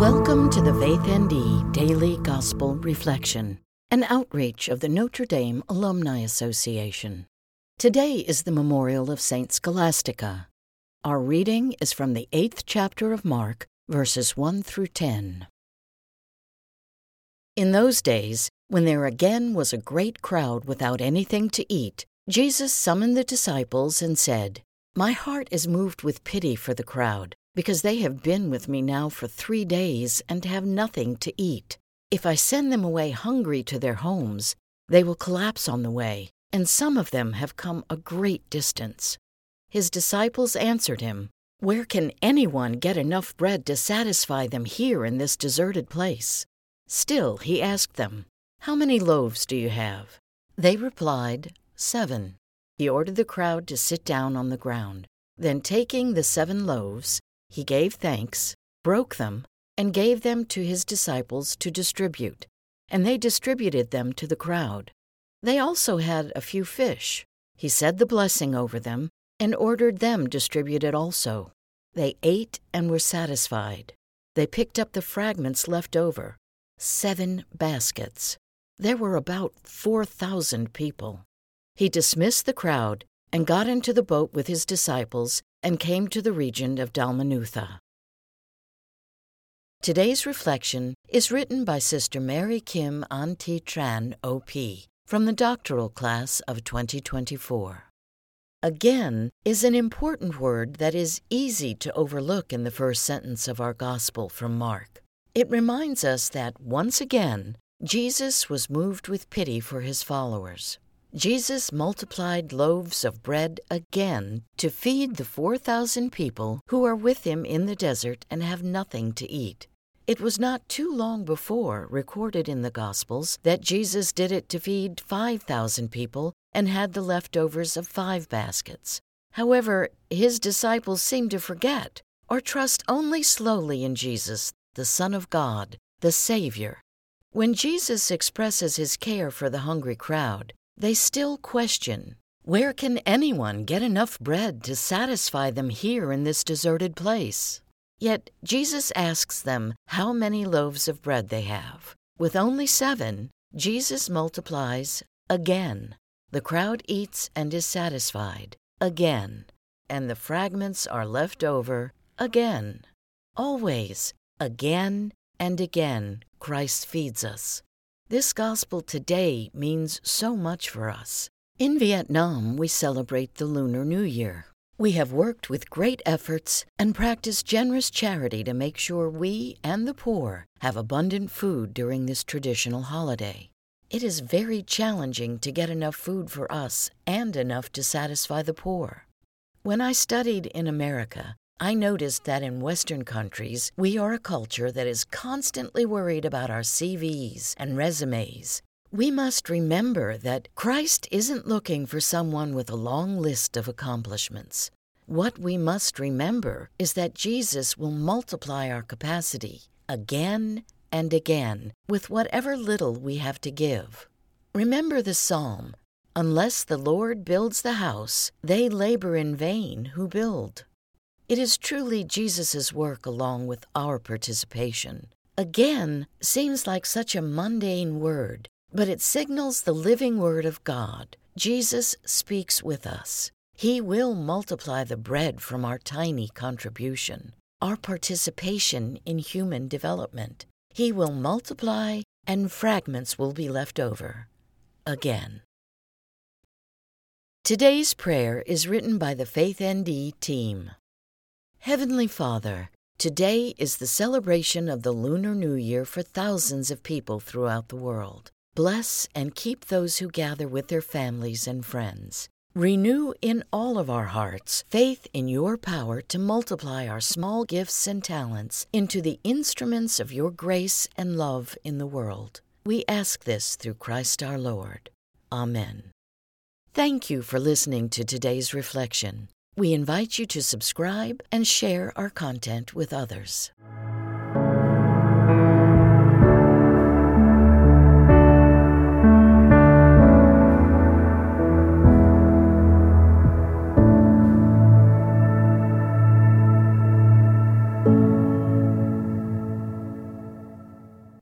Faith ND Daily Gospel Reflection, an outreach of the Notre Dame Alumni Association. Today is the memorial of Saint Scholastica. Our reading is from the eighth chapter of Mark, verses 1 through 10. In those days, when there again was a great crowd without anything to eat, Jesus summoned the disciples and said, My heart is moved with pity for the crowd because they have been with me now for three days and have nothing to eat. If I send them away hungry to their homes, they will collapse on the way, and some of them have come a great distance. His disciples answered him, Where can anyone get enough bread to satisfy them here in this deserted place? Still, he asked them, How many loaves do you have? They replied, Seven. He ordered the crowd to sit down on the ground. Then, taking the seven loaves, he gave thanks, broke them, and gave them to his disciples to distribute, and they distributed them to the crowd. They also had a few fish. He said the blessing over them and ordered them distributed also. They ate and were satisfied. They picked up the fragments left over, seven baskets. There were about 4,000 people. He dismissed the crowd and got into the boat with his disciples and came to the region of Dalmanutha. Today's reflection is written by Sister Mary Kim An Thi Tran, OP, from the doctoral class of 2024. Again is an important word that is easy to overlook in the first sentence of our Gospel from Mark. It reminds us that once again, Jesus was moved with pity for his followers. Jesus multiplied loaves of bread again to feed the 4,000 people who are with him in the desert and have nothing to eat. It was not too long before, recorded in the Gospels, that Jesus did it to feed 5,000 people and had the leftovers of five baskets. However, his disciples seem to forget or trust only slowly in Jesus, the Son of God, the Savior. When Jesus expresses his care for the hungry crowd, they still question where can anyone get enough bread to satisfy them here in this deserted place? Yet Jesus asks them how many loaves of bread they have. With only seven, Jesus multiplies again. The crowd eats and is satisfied again, and the fragments are left over again. Always, again and again, Christ feeds us. This gospel today means so much for us. In Vietnam, we celebrate the Lunar New Year. We have worked with great efforts and practiced generous charity to make sure we and the poor have abundant food during this traditional holiday. It is very challenging to get enough food for us and enough to satisfy the poor. When I studied in America, I noticed that in Western countries, we are a culture that is constantly worried about our CVs and resumes. We must remember that Christ isn't looking for someone with a long list of accomplishments. What we must remember is that Jesus will multiply our capacity again and again with whatever little we have to give. Remember the psalm Unless the Lord builds the house, they labor in vain who build. It is truly Jesus' work along with our participation. Again seems like such a mundane word, but it signals the living word of God. Jesus speaks with us. He will multiply the bread from our tiny contribution, our participation in human development. He will multiply, and fragments will be left over. Again. Today's prayer is written by the Faith ND team. Heavenly Father, today is the celebration of the Lunar New Year for thousands of people throughout the world. Bless and keep those who gather with their families and friends. Renew in all of our hearts faith in your power to multiply our small gifts and talents into the instruments of your grace and love in the world. We ask this through Christ our Lord. Amen. Thank you for listening to today's reflection. We invite you to subscribe and share our content with others.